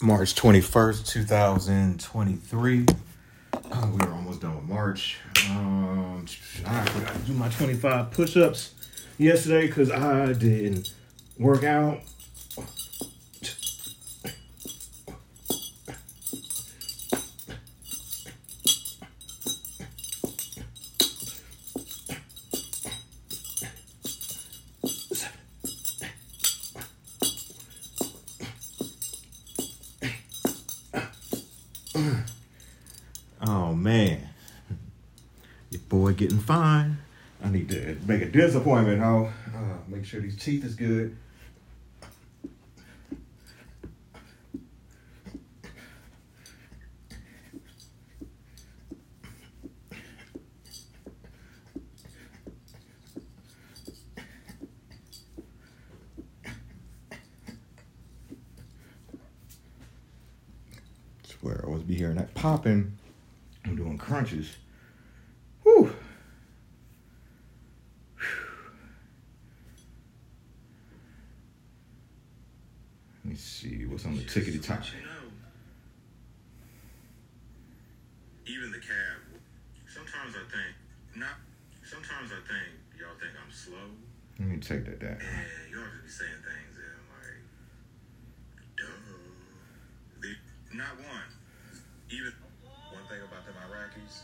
March 21st, 2023. Oh, we are almost done with March. Um, I forgot to do my 25 push ups yesterday because I didn't work out. Make sure these teeth is good. Swear I always be hearing that popping. I'm doing crunches. Whew. What's on the tickety top. Even the cab. Sometimes I think not. Sometimes I think y'all think I'm slow, Let me take that down. and y'all just be saying things that I'm like, duh. Not one. Even one thing about them Iraqis.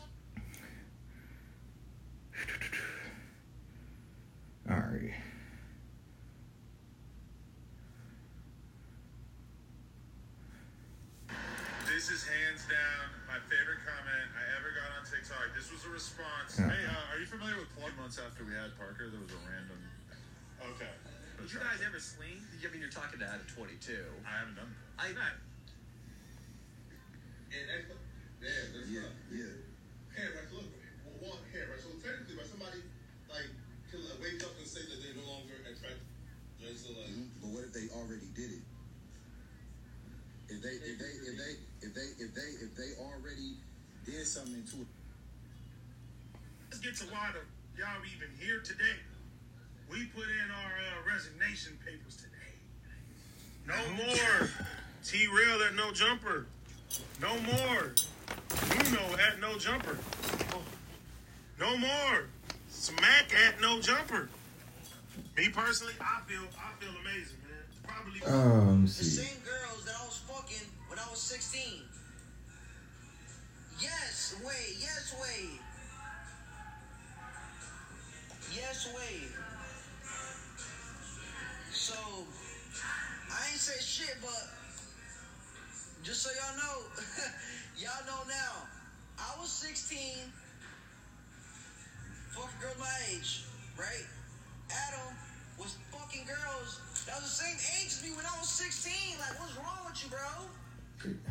All right. This is hands down my favorite comment I ever got on TikTok. This was a response. Yeah. Hey, uh, are you familiar with Plug? Months after we had Parker, there was a random. Okay. Did you guys ever sling? I mean, you're talking to Adam 22. I haven't done that. I Not. And that's, yeah, that's Yeah, not. yeah. Hey, right, so look, well, one, hey, right, so technically, when somebody, like, can like, wake up and say that they no longer attract, right, so, like, Mhm. But what if they already did it? If they, if they, if they, if they, if they, if they already did something to it. Let's why the, y'all even here today. We put in our uh, resignation papers today. No more T Rail at no jumper. No more Bruno at no jumper. No more Smack at no jumper. Me personally, I feel I feel amazing, man. Probably let me The see. same girls that I was fucking when I was 16. Yes, Wade. Yes, Wade. Yes, Wade. So, I ain't say shit, but just so y'all know, y'all know now, I was 16, fucking girl my age, right? Adam was fucking girls that was the same age as me when I was 16. Like, what's wrong with you, bro?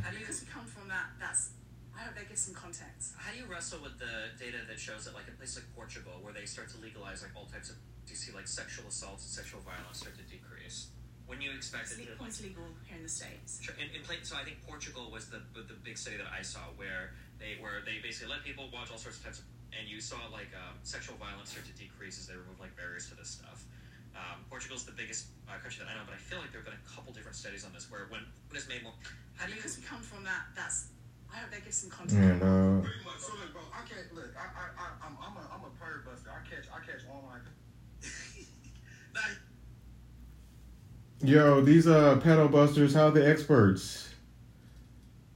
How do you come from that? That's. I hope that gives some context. How do you wrestle with the data that shows that, like in places like Portugal, where they start to legalize like all types of, do you see like sexual assaults and sexual violence start to decrease? When you expect it to, it's legal here in the states. Sure. In, in so I think Portugal was the the big study that I saw where they where they basically let people watch all sorts of types of, and you saw like um, sexual violence start to decrease as they remove like barriers to this stuff. Um, Portugal's the biggest uh, country that I know, but I feel like there have been a couple different studies on this where when when it's made more. How do you? Because we come from that. That's. I hope that gives some context. And uh, pretty much, so, like, bro, I can't, look, I, I, I, I'm, I'm a, I'm a pirate buster. I catch, I catch online. Yo, these uh pedal busters, how the experts?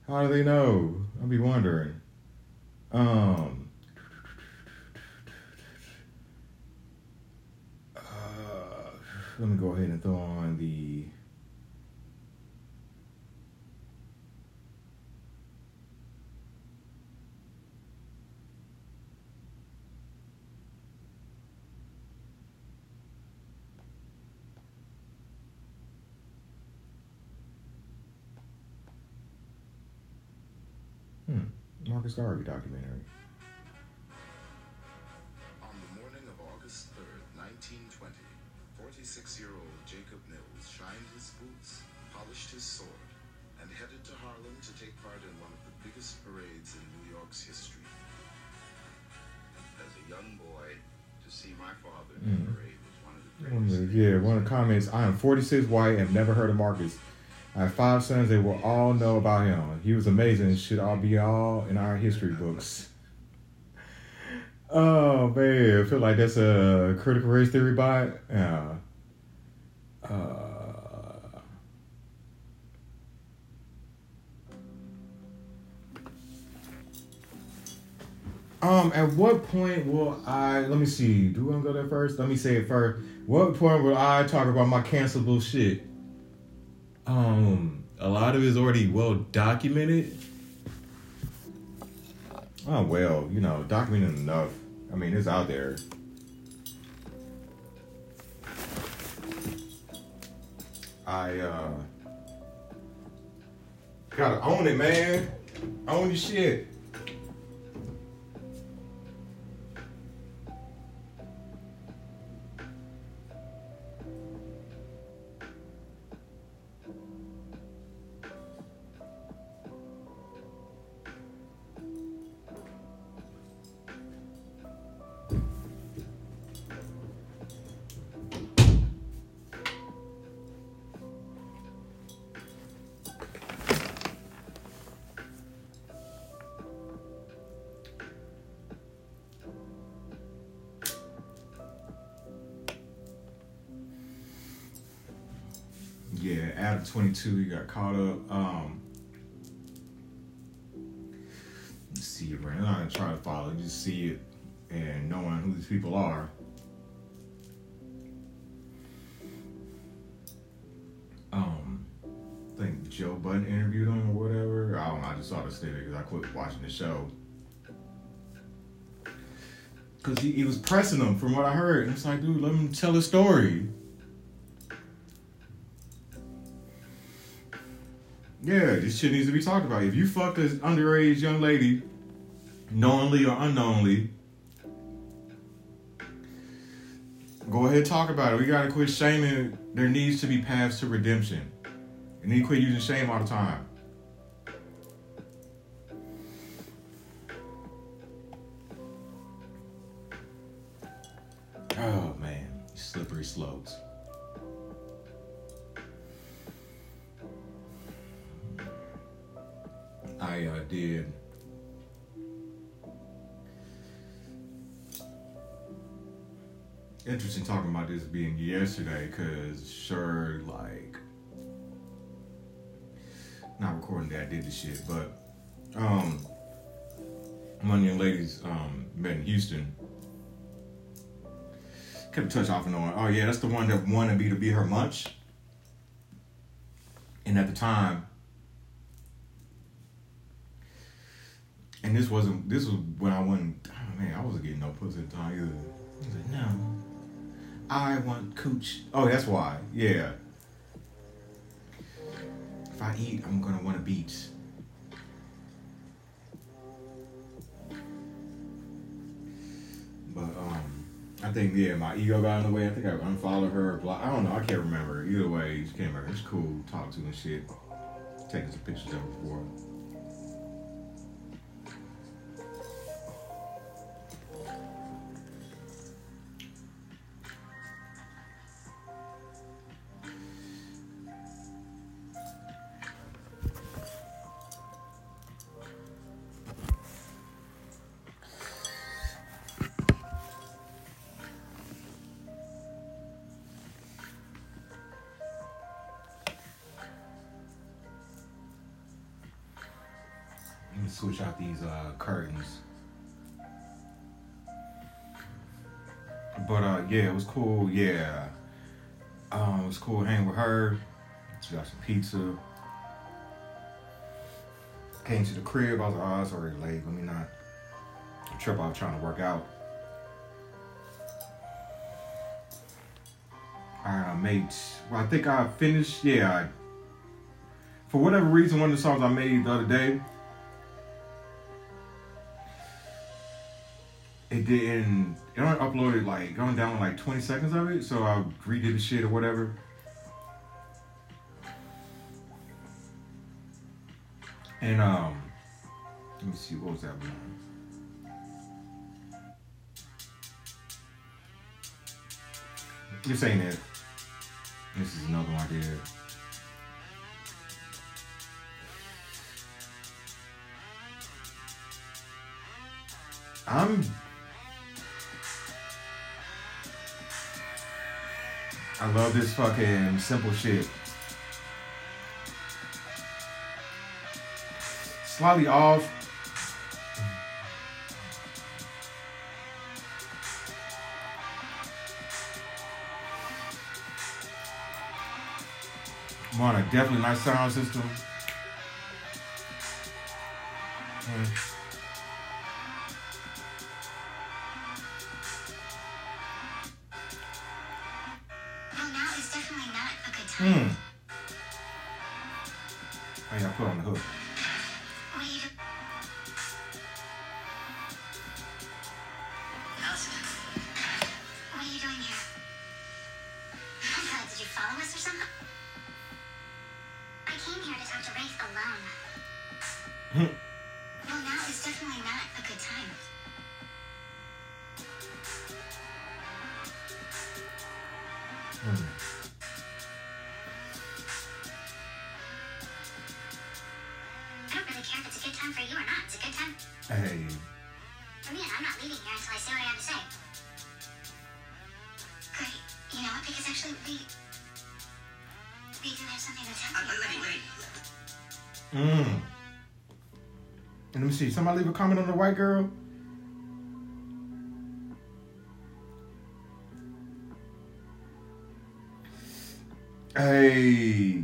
How do they know? I'll be wondering. Um. Uh, let me go ahead and throw on the. Marcus Garvey documentary. On the morning of August 3rd, 1920, 46-year-old Jacob Mills shined his boots, polished his sword, and headed to Harlem to take part in one of the biggest parades in New York's history. As a young boy, to see my father in the Mm. parade was one of the greatest yeah, one of the comments. I am 46 white and never heard of Marcus. I have five sons. They will all know about him. He was amazing. It should all be all in our history books. Oh man, I feel like that's a critical race theory bot. Yeah. Uh, um, at what point will I? Let me see. Do I go there first? Let me say it first. What point will I talk about my cancelable shit? Um, a lot of it is already well documented. Oh well, you know, documented enough. I mean, it's out there. I uh gotta own it, man. Own your shit. Twenty two, he got caught up. Um see it, man. I'm not to follow, just see it and knowing who these people are. Um I think Joe Budden interviewed him or whatever. I don't know, I just saw the snippet because I quit watching the show. Cause he, he was pressing him from what I heard. And it's like, dude, let him tell his story. Yeah, this shit needs to be talked about. If you fucked this underage young lady, knowingly or unknowingly, go ahead talk about it. We gotta quit shaming. There needs to be paths to redemption. Need to quit using shame all the time. Oh man, slippery slopes. I uh, did. Interesting talking about this being yesterday, cause sure, like, not recording that I did the shit, but um, one young ladies um met in Houston. Kept touch off and on. Oh yeah, that's the one that wanted me to be her munch. And at the time, And this wasn't. This was when I wasn't. Oh man, I wasn't getting no pussy at the time either. Like, no, I want cooch. Oh, that's why. Yeah. If I eat, I'm gonna want a beach. But um, I think yeah, my ego got in the way. I think I unfollowed her. Block. I don't know. I can't remember. Either way, came over. It's cool. Talk to and shit. Taking some pictures of her before. Switch out these uh, curtains. But uh, yeah, it was cool. Yeah, um, it was cool hanging with her. She got some pizza. Came to the crib. I was like, oh, it's already late. Let me not trip out trying to work out. I uh, made. Well, I think I finished. Yeah. I, for whatever reason, one of the songs I made the other day. didn't. It only uploaded like going down like 20 seconds of it, so I redid the shit or whatever. And um, let me see what was that one. This ain't it. This is another one I did. I'm I love this fucking simple shit. Slightly off. I'm on a definitely nice sound system. I don't really care if it's a good time for you or not. It's a good time Hey. for me, I'm not leaving here until I say what I have to say. Great. You know what? Because actually, we we do have something that's uh, happening. let me, let me. Mm. And let me see. Somebody leave a comment on the white girl. Hey.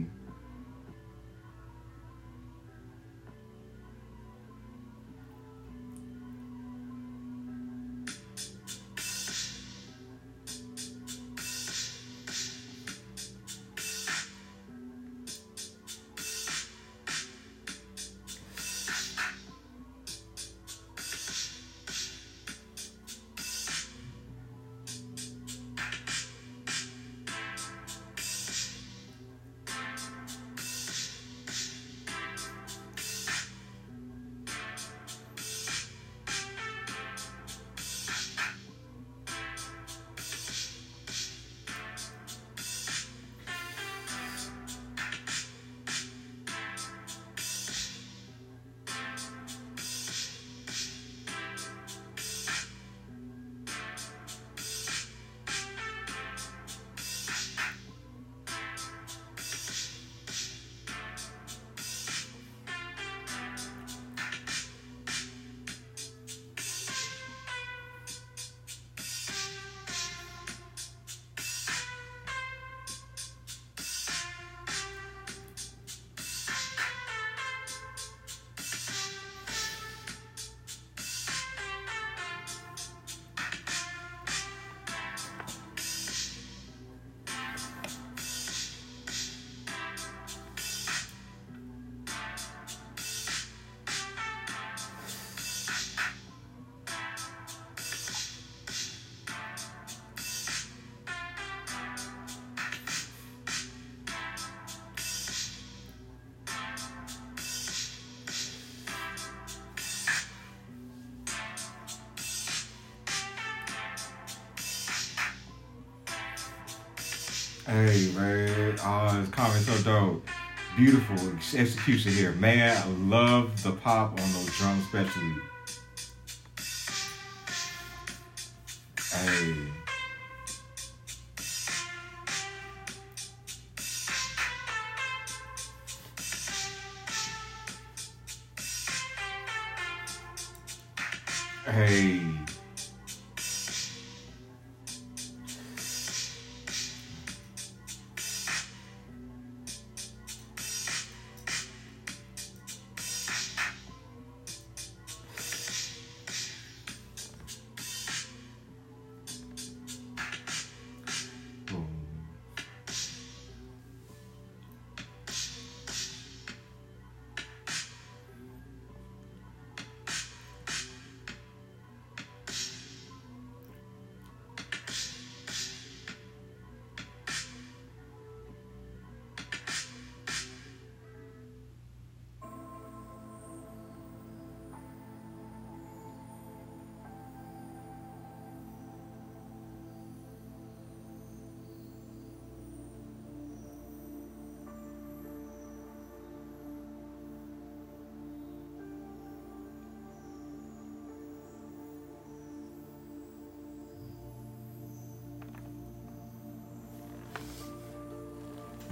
Hey man, oh, this comment so dope. Beautiful execution here, man. I love the pop on those drums, especially. Hey, hey.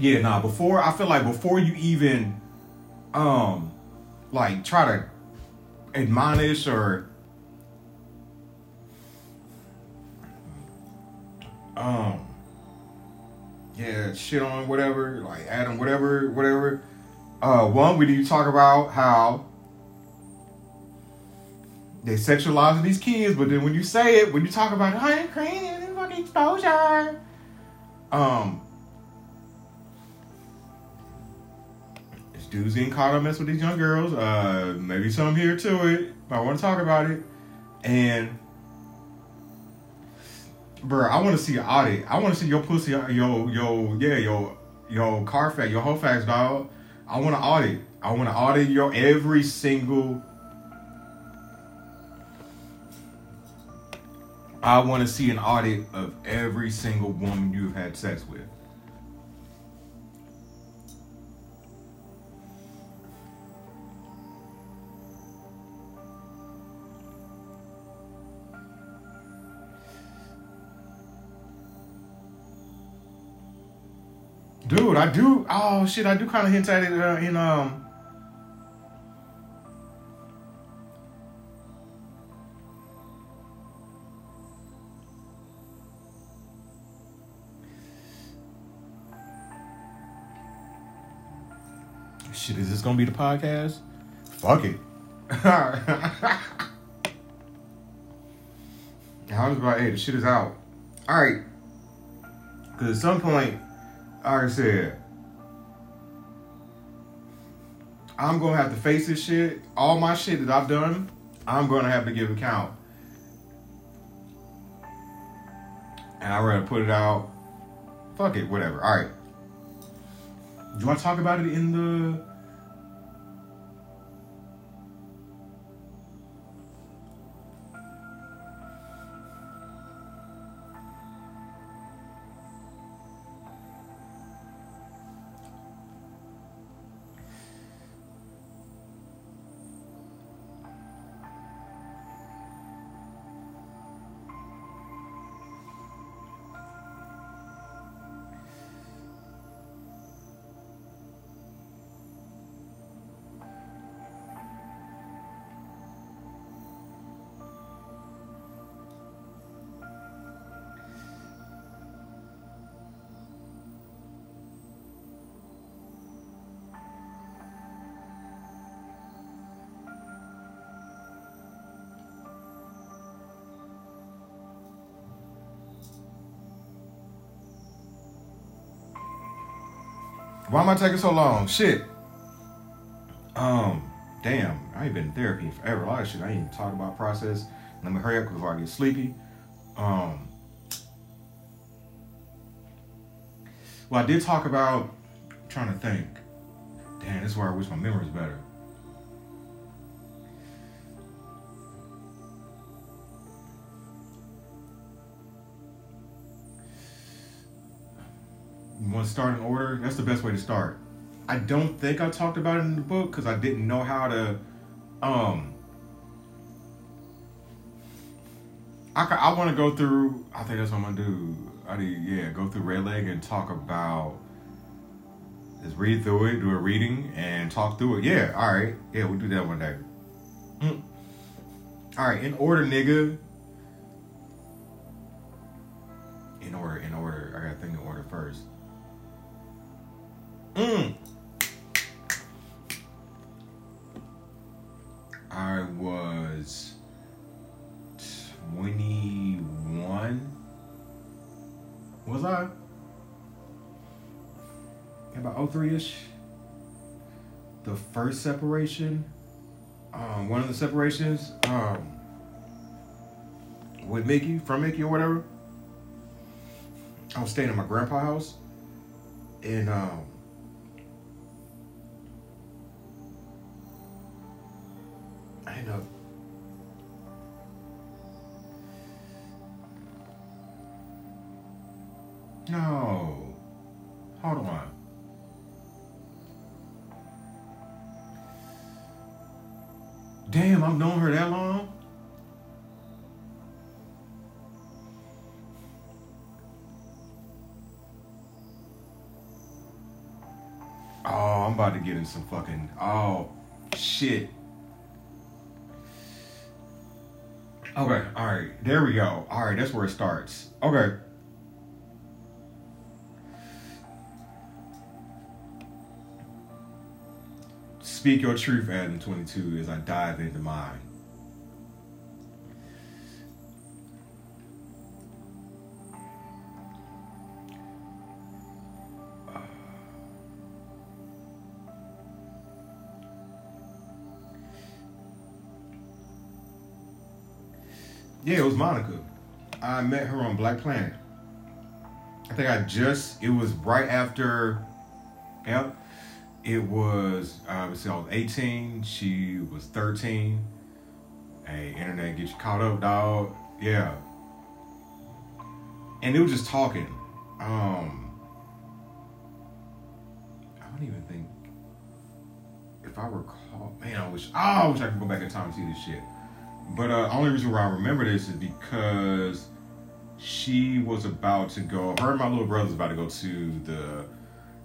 Yeah, nah. Before I feel like before you even, um, like try to admonish or, um, yeah, shit on whatever, like Adam, whatever, whatever. Uh, one, we need to talk about how they sexualizing these kids, but then when you say it, when you talk about I ain't crazy, fucking exposure, um, dude's getting caught up mess with these young girls. Uh, maybe some here to it. I want to talk about it, and. Bro, I want to see an audit. I want to see your pussy, yo, yo, yeah, yo, yo, car Carfax, your whole facts, dog. I want to audit. I want to audit your every single. I want to see an audit of every single woman you've had sex with. Dude, I do. Oh shit, I do kind of hint at it uh, in um. Shit, is this gonna be the podcast? Fuck it. I was about, hey, the shit is out. All right. Because at some point, like I said, I'm gonna have to face this shit. All my shit that I've done, I'm gonna have to give account. And I'd rather put it out. Fuck it, whatever. All right. Do you want to talk about it in the? Why am I taking so long? Shit. Um, damn, I ain't been in therapy in forever. A lot of shit I ain't even talk about process. Let me hurry up before I get sleepy. Um, well, I did talk about. I'm trying to think. Damn, this is where I wish my memory's better. Start in order? That's the best way to start. I don't think I talked about it in the book because I didn't know how to. Um, I I want to go through. I think that's what I'm gonna do. I do yeah, go through Red Leg and talk about. Just read through it, do a reading, and talk through it. Yeah, all right. Yeah, we'll do that one day. Mm. All right, in order, nigga. In order, in order. I gotta think in order first. Mm. I was 21. Was I? About 03 ish. The first separation. Um, one of the separations. Um, with Mickey, from Mickey or whatever. I was staying at my grandpa's house. And um I up No. Hold on. Damn, I've known her that long? Oh, I'm about to get in some fucking oh shit. Okay, all right, there we go. All right, that's where it starts. Okay. Speak your truth, Adam 22, as I dive into mine. Yeah, it was Monica. I met her on Black Planet. I think I just, it was right after, yep. It was, uh, I was 18. She was 13. Hey, internet get you caught up, dog. Yeah. And it was just talking. Um, I don't even think, if I recall, man, I wish, oh, I wish I could go back in time and see this shit. But uh, only reason why I remember this is because she was about to go. Her and my little brother was about to go to the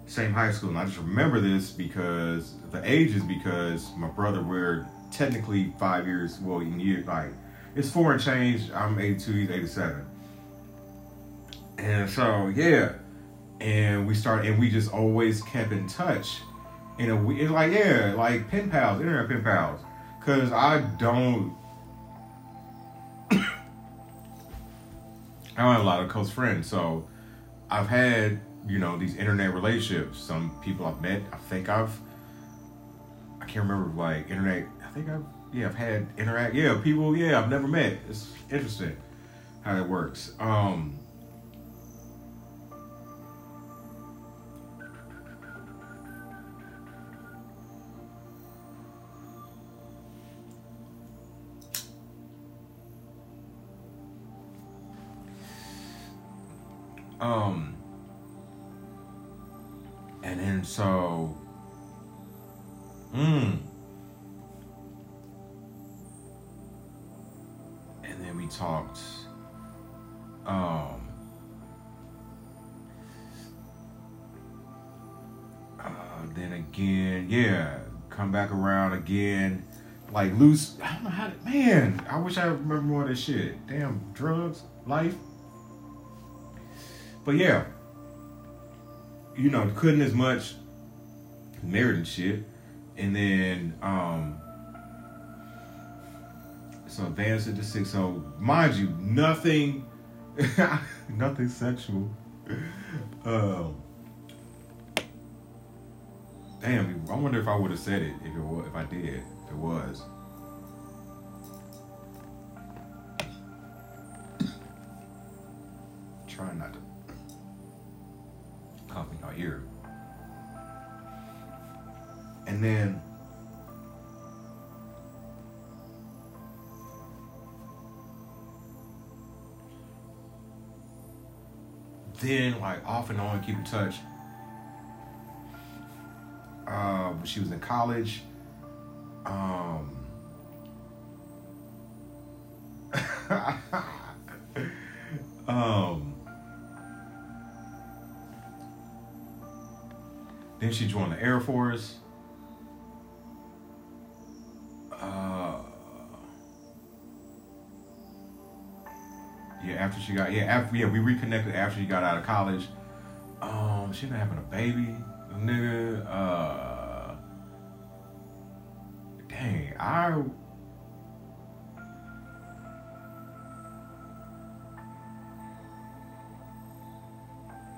same high school, and I just remember this because the age is because my brother we're technically five years. Well, in year like it's four and change. I'm 82. He's 87. And so yeah, and we started, and we just always kept in touch. And a, it's like yeah, like pen pals, internet pen pals. Cause I don't I don't have a lot of close friends, so I've had you know these internet relationships. Some people I've met, I think I've, I can't remember like internet. I think I've yeah I've had interact yeah people yeah I've never met. It's interesting how that works. Um, Um, and then so, mm, and then we talked. Um, uh, then again, yeah, come back around again, like loose. I don't know how to, man. I wish I remember more of this shit. Damn, drugs, life. But yeah, you know, couldn't as much married and shit. And then um so advanced into six. So mind you, nothing nothing sexual. Um Damn, I wonder if I would have said it if it was, if I did, if it was. In your. And then then like off and on keep in touch. Uh, when she was in college. Um, then she joined the Air Force. Uh, yeah, after she got yeah after yeah we reconnected after she got out of college. Um, she ended having a baby, nigga. Uh, dang, I.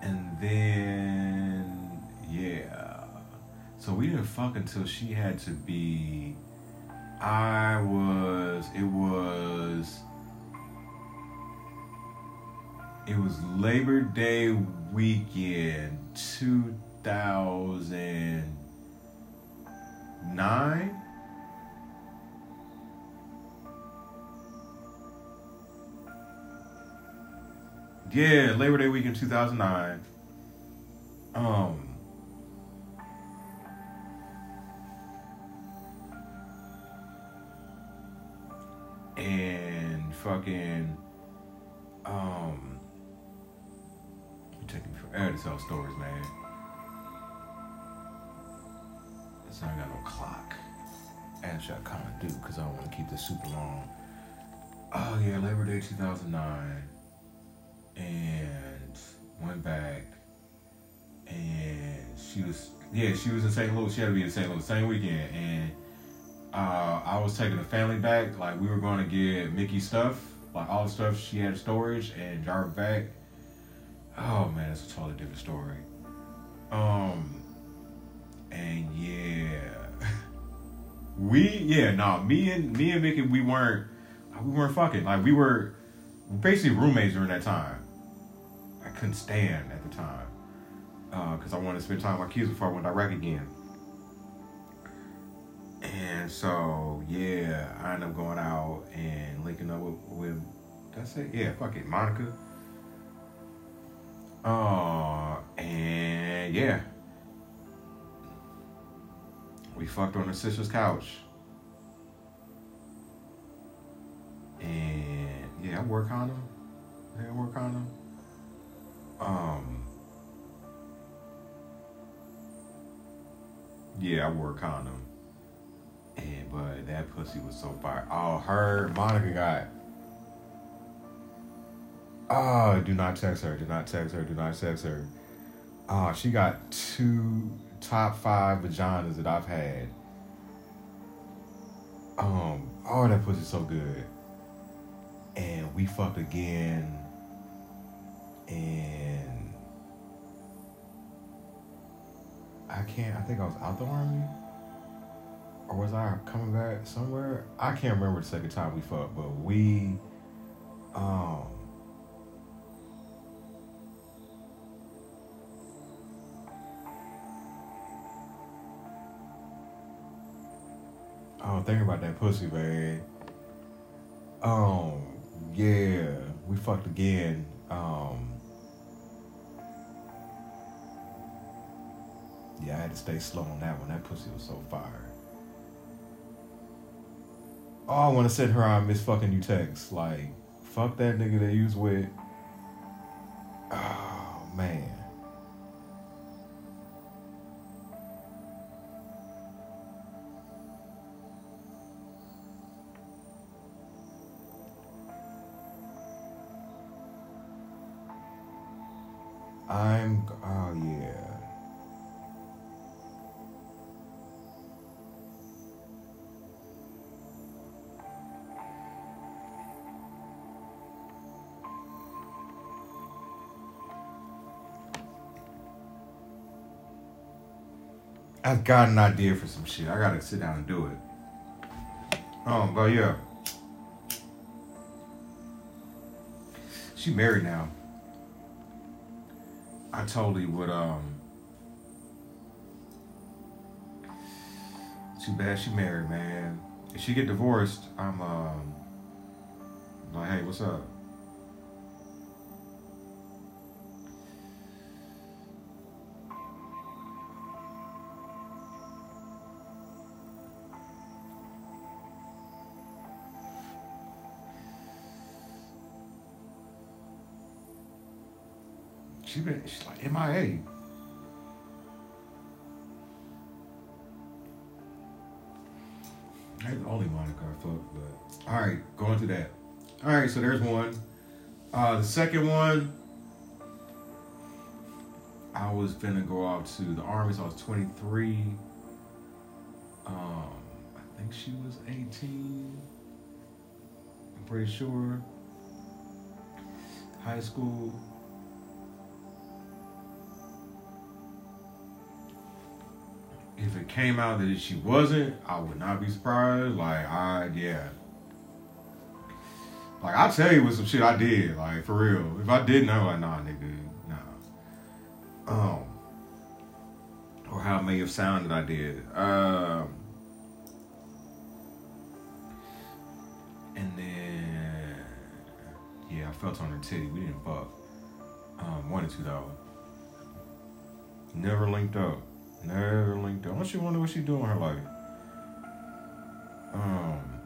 And then didn't fuck until she had to be. I was. It was. It was Labor Day weekend, two thousand nine. Yeah, Labor Day weekend, two thousand nine. Um. And fucking, um, took me forever to tell stories, man. So I got no clock. Actually, I kind of do because I don't want to keep this super long. Oh yeah, Labor Day 2009, and went back, and she was yeah she was in St. Louis. She had to be in St. Louis same weekend, and uh, I was taking the family back. Like we were going to get Mickey stuff, like all the stuff she had in storage, and drive back. Oh man, that's a totally different story. Um, and yeah, we yeah no nah, me and me and Mickey we weren't we weren't fucking like we were basically roommates during that time. I couldn't stand at the time because uh, I wanted to spend time with my kids before I went direct again. And so yeah, I end up going out and linking up with, with that's it. Yeah, fuck it, Monica. Uh, and yeah, we fucked on her sister's couch. And yeah, I work on them. Yeah, I work on them. Um, yeah, I wore a condom. And but that pussy was so fire. Oh, her Monica got. Oh, do not text her. Do not text her. Do not text her. Oh, she got two top five vaginas that I've had. Um, oh, that pussy's so good. And we fucked again. And I can't, I think I was out the army. Or was I coming back somewhere? I can't remember the second time we fucked, but we, um, Oh, think about that pussy, man. Um, yeah, we fucked again. Um, yeah, I had to stay slow on that one. That pussy was so fire. Oh, I want to send her on miss fucking you text. Like, fuck that nigga that you was with. I've got an idea for some shit. I gotta sit down and do it. Oh, but yeah. She married now. I totally would um too bad she married, man. If she get divorced, I'm um like, hey, what's up? She been she's like MIA. That's the only Monica I fucked, but all right, going through that. All right, so there's one. Uh, the second one, I was gonna go off to the army, so I was 23. Um, I think she was 18. I'm pretty sure. High school. If it came out that she wasn't, I would not be surprised. Like I yeah. Like I'll tell you what some shit I did, like for real. If I didn't, know I'm like, nah, nigga, nah. Um or how it may have sounded I did. Um and then yeah, I felt on her titty. We didn't fuck. Um, one or two though. Never linked up. Never linked up. Unless you wonder what she doing in her life. Um.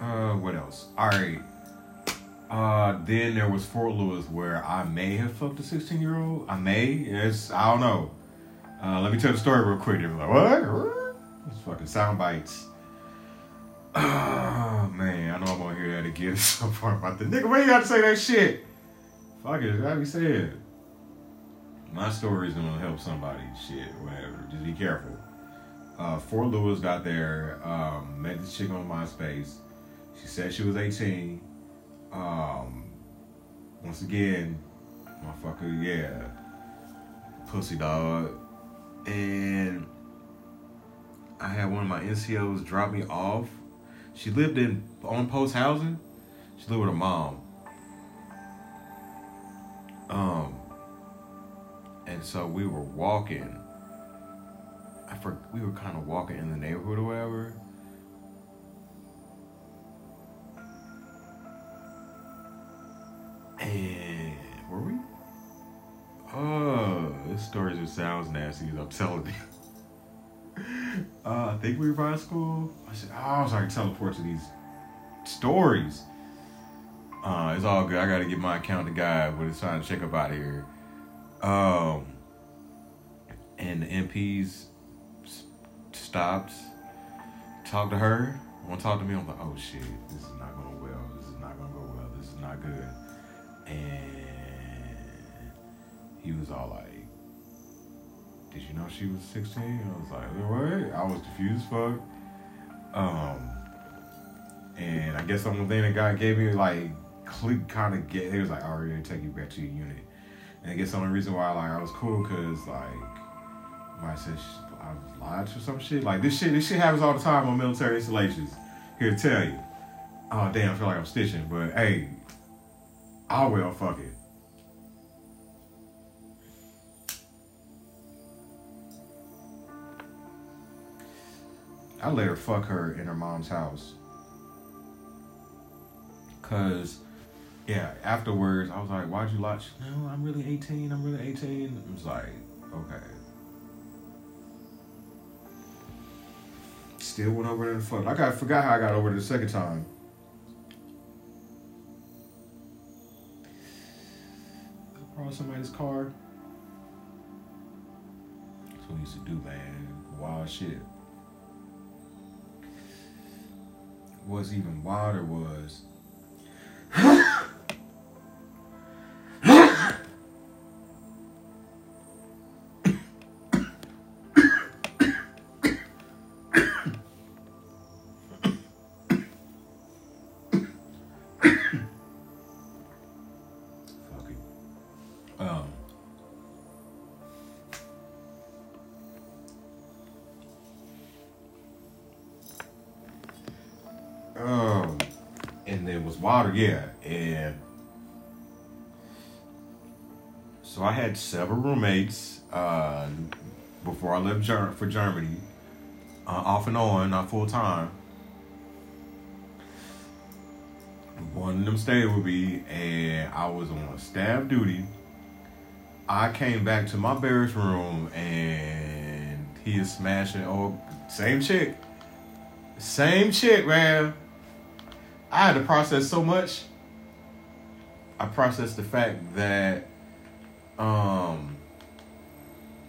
Uh, what else? All right. Uh, then there was Fort Lewis where I may have fucked a 16 year old. I may. It's I don't know. Uh, let me tell the story real quick. They were like, what? It's fucking sound bites. Oh man, I know I'm gonna hear that again so far about the nigga. Why you gotta say that shit? Fuck it, gotta be said. My story's gonna help somebody. Shit, whatever. Just be careful. Uh, Fort Lewis got there. Um, met this chick on MySpace. She said she was 18. Um, once again, motherfucker, yeah, pussy dog. And I had one of my NCOs drop me off. She lived in on post housing. She lived with her mom. Um, and so we were walking. I for, we were kind of walking in the neighborhood or whatever. And were we? Oh, this story just sounds nasty. I'm telling you. Uh, I think we were in school. I said, oh, I was like teleport to these stories. Uh, it's all good. I gotta get my account to guy, but it's time to check up out here. Um, and the MPs stopped, talked to her, want to talk to me. I'm like, oh shit, this is not going well. This is not gonna go well. This is not good. And he was all like, did you know she was 16? I was like, what? I was confused, fuck. Um, and I guess the only thing that God gave me, like, click kind of get, he was like, all right, take you back to your unit. And I guess the only reason why, like, I was cool, cause, like, I said I was lied to some shit. Like, this shit, this shit happens all the time on military installations. Here to tell you. Oh, damn, I feel like I'm stitching, but hey, I will, fuck it. I let her fuck her in her mom's house. Cause, yeah, afterwards I was like, "Why'd you lie?" She, no, I'm really 18. I'm really 18. I was like, okay. Still went over there and fucked. I got forgot how I got over there the second time. I borrowed somebody's car. That's what we used to do, man. Wild shit. What's even wilder was water, yeah, and so I had several roommates uh, before I left Ger- for Germany, uh, off and on, not full time. One of them stayed with me, and I was on staff duty. I came back to my barracks room, and he is smashing. Oh, same chick, same chick, man. I had to process so much. I processed the fact that, um,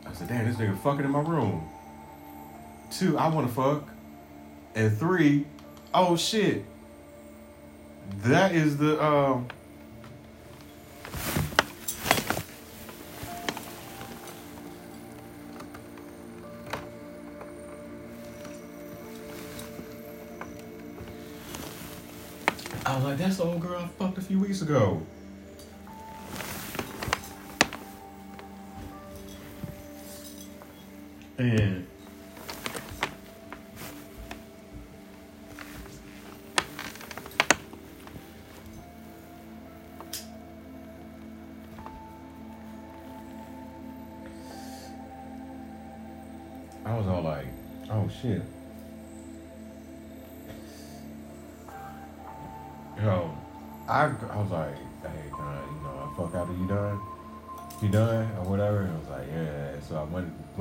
I said, "Damn, this nigga fucking in my room." Two, I want to fuck, and three, oh shit, that is the um. I was like, that's the old girl I fucked a few weeks ago. And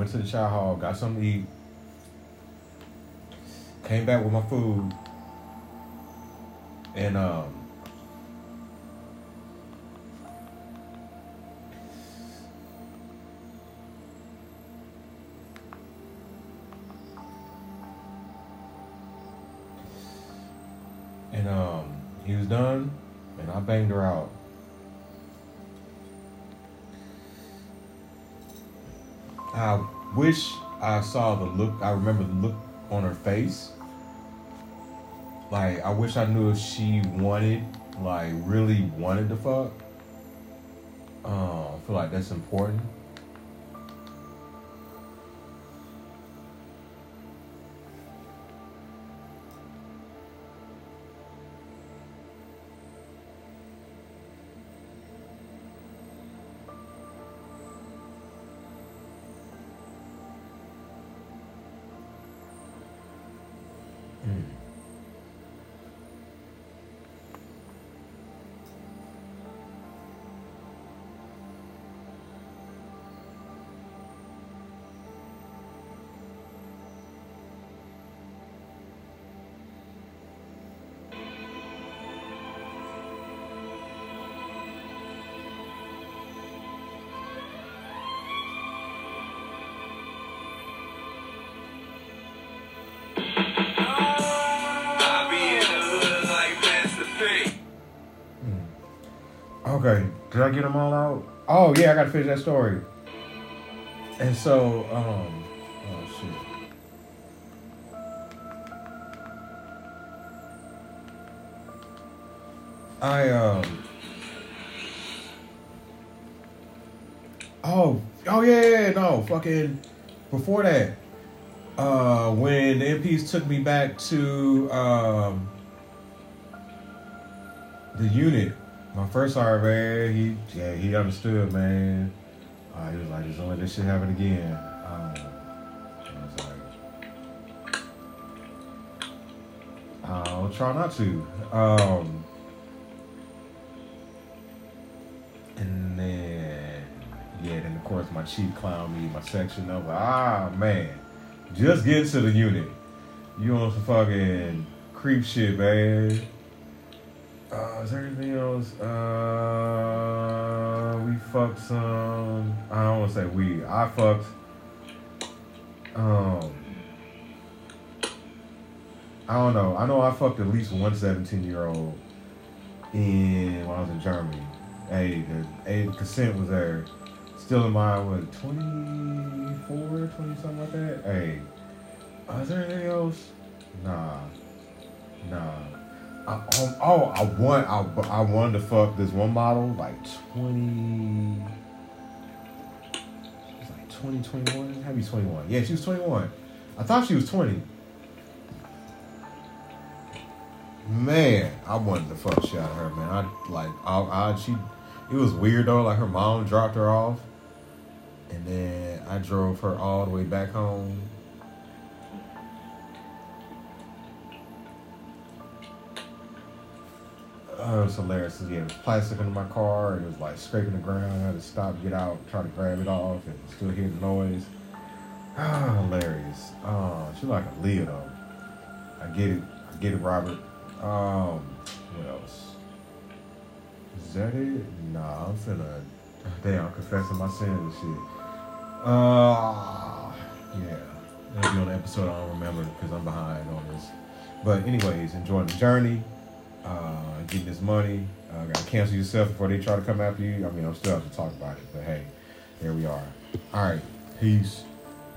went to the chow hall, got something to eat, came back with my food, And um wish I saw the look I remember the look on her face. Like I wish I knew if she wanted like really wanted to fuck. Uh, I feel like that's important. Did I get them all out? Oh yeah, I gotta finish that story. And so, um, oh shit. I um. Oh, oh yeah, yeah, yeah, no, fucking. Before that, uh, when the MPs took me back to um the unit, my first sergeant, man, he yeah, he understood, man. Uh, he was like, just don't let this shit happen again. Um, I was like, I'll try not to. Um, and then, yeah, then of course my chief clowned me, my section. Like, ah, man, just get to the unit. You on some fucking creep shit, man. Uh, is there anything else? Uh, we fucked some. I don't want to say we. I fucked. Um, I don't know. I know I fucked at least one 17 year old in when I was in Germany. Hey, the, consent was there. Still in my what 24, 20 something like that. Hey, uh, is there anything else? Nah, nah. Um, oh, I want I, I wanted to fuck this one model like twenty. It's like twenty twenty one. Have you twenty one? Yeah, she was twenty one. I thought she was twenty. Man, I wanted to fuck shit out of her, man. I like I, I she. It was weird though. Like her mom dropped her off, and then I drove her all the way back home. Oh, it was hilarious. Yeah, there was plastic under my car, and it was like scraping the ground. I had to stop, get out, try to grab it off, and still hear the noise. Hilarious. Oh, she like a Leah though. I get it. I get it, Robert. Um, what else? Is that it? Nah, I'm finna. Damn, I'm confessing my sins and shit. Uh, yeah. That'll be on the episode. I don't remember because I'm behind on this. But anyways, enjoying the journey uh, getting this money. Uh, gotta cancel yourself before they try to come after you. I mean, I'm still have to talk about it, but hey, there we are. All right, peace.